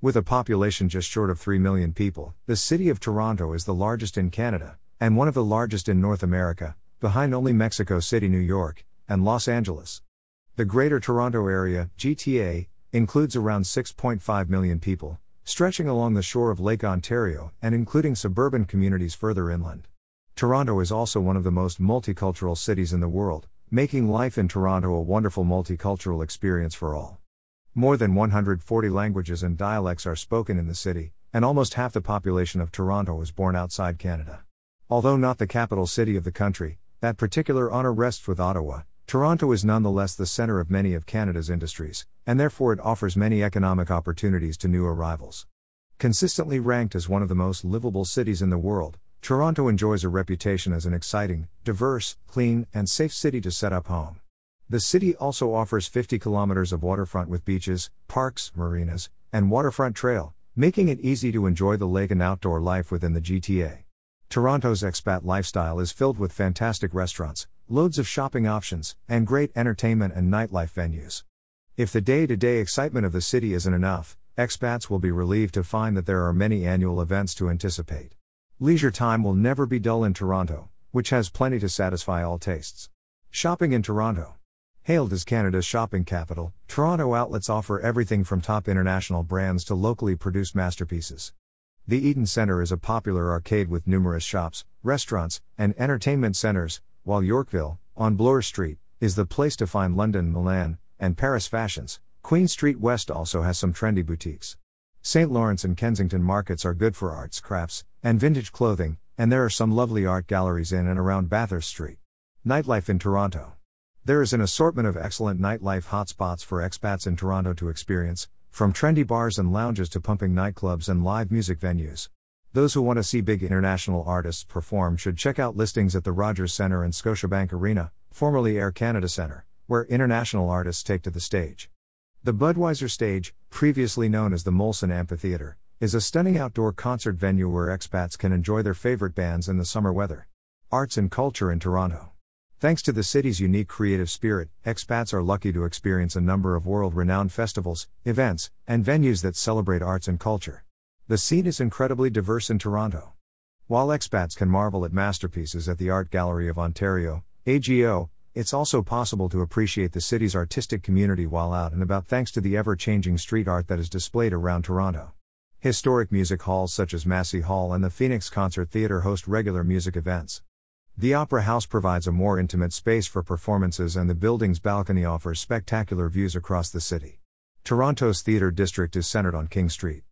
With a population just short of 3 million people, the city of Toronto is the largest in Canada, and one of the largest in North America, behind only Mexico City, New York, and Los Angeles. The Greater Toronto Area, GTA, includes around 6.5 million people, stretching along the shore of Lake Ontario and including suburban communities further inland. Toronto is also one of the most multicultural cities in the world, making life in Toronto a wonderful multicultural experience for all. More than 140 languages and dialects are spoken in the city, and almost half the population of Toronto was born outside Canada. Although not the capital city of the country, that particular honor rests with Ottawa. Toronto is nonetheless the center of many of Canada's industries, and therefore it offers many economic opportunities to new arrivals. Consistently ranked as one of the most livable cities in the world, Toronto enjoys a reputation as an exciting, diverse, clean, and safe city to set up home. The city also offers 50 kilometers of waterfront with beaches, parks, marinas, and waterfront trail, making it easy to enjoy the lake and outdoor life within the GTA. Toronto's expat lifestyle is filled with fantastic restaurants, loads of shopping options, and great entertainment and nightlife venues. If the day to day excitement of the city isn't enough, expats will be relieved to find that there are many annual events to anticipate. Leisure time will never be dull in Toronto, which has plenty to satisfy all tastes. Shopping in Toronto. Hailed as Canada's shopping capital, Toronto outlets offer everything from top international brands to locally produced masterpieces. The Eaton Centre is a popular arcade with numerous shops, restaurants, and entertainment centres, while Yorkville, on Bloor Street, is the place to find London, Milan, and Paris fashions. Queen Street West also has some trendy boutiques. St. Lawrence and Kensington markets are good for arts, crafts, and vintage clothing, and there are some lovely art galleries in and around Bathurst Street. Nightlife in Toronto. There is an assortment of excellent nightlife hotspots for expats in Toronto to experience, from trendy bars and lounges to pumping nightclubs and live music venues. Those who want to see big international artists perform should check out listings at the Rogers Centre and Scotiabank Arena, formerly Air Canada Centre, where international artists take to the stage. The Budweiser Stage, previously known as the Molson Amphitheatre, is a stunning outdoor concert venue where expats can enjoy their favorite bands in the summer weather. Arts and culture in Toronto. Thanks to the city's unique creative spirit, expats are lucky to experience a number of world renowned festivals, events, and venues that celebrate arts and culture. The scene is incredibly diverse in Toronto. While expats can marvel at masterpieces at the Art Gallery of Ontario, AGO, it's also possible to appreciate the city's artistic community while out and about thanks to the ever changing street art that is displayed around Toronto. Historic music halls such as Massey Hall and the Phoenix Concert Theatre host regular music events. The Opera House provides a more intimate space for performances, and the building's balcony offers spectacular views across the city. Toronto's theatre district is centered on King Street.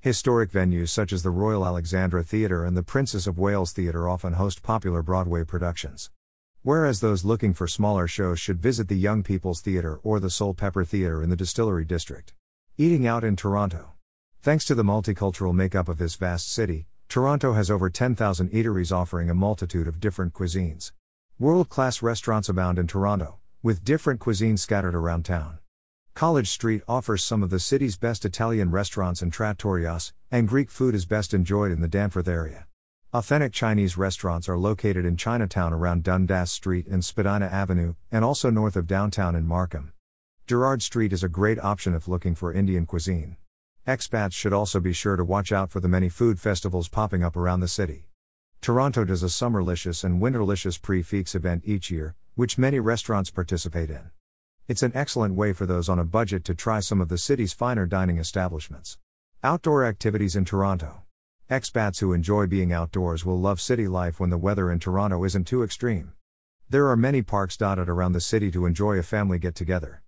Historic venues such as the Royal Alexandra Theatre and the Princess of Wales Theatre often host popular Broadway productions. Whereas those looking for smaller shows should visit the Young People's Theatre or the Soulpepper Theatre in the Distillery District. Eating out in Toronto. Thanks to the multicultural makeup of this vast city, Toronto has over 10,000 eateries offering a multitude of different cuisines. World class restaurants abound in Toronto, with different cuisines scattered around town. College Street offers some of the city's best Italian restaurants and trattorias, and Greek food is best enjoyed in the Danforth area. Authentic Chinese restaurants are located in Chinatown around Dundas Street and Spadina Avenue, and also north of downtown in Markham. Gerrard Street is a great option if looking for Indian cuisine. Expats should also be sure to watch out for the many food festivals popping up around the city. Toronto does a Summerlicious and Winterlicious prix event each year, which many restaurants participate in. It's an excellent way for those on a budget to try some of the city's finer dining establishments. Outdoor activities in Toronto. Expats who enjoy being outdoors will love city life when the weather in Toronto isn't too extreme. There are many parks dotted around the city to enjoy a family get together.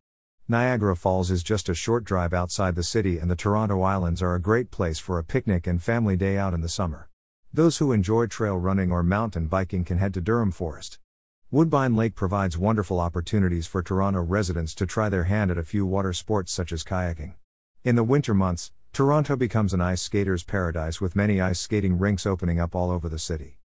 Niagara Falls is just a short drive outside the city, and the Toronto Islands are a great place for a picnic and family day out in the summer. Those who enjoy trail running or mountain biking can head to Durham Forest. Woodbine Lake provides wonderful opportunities for Toronto residents to try their hand at a few water sports such as kayaking. In the winter months, Toronto becomes an ice skater's paradise with many ice skating rinks opening up all over the city.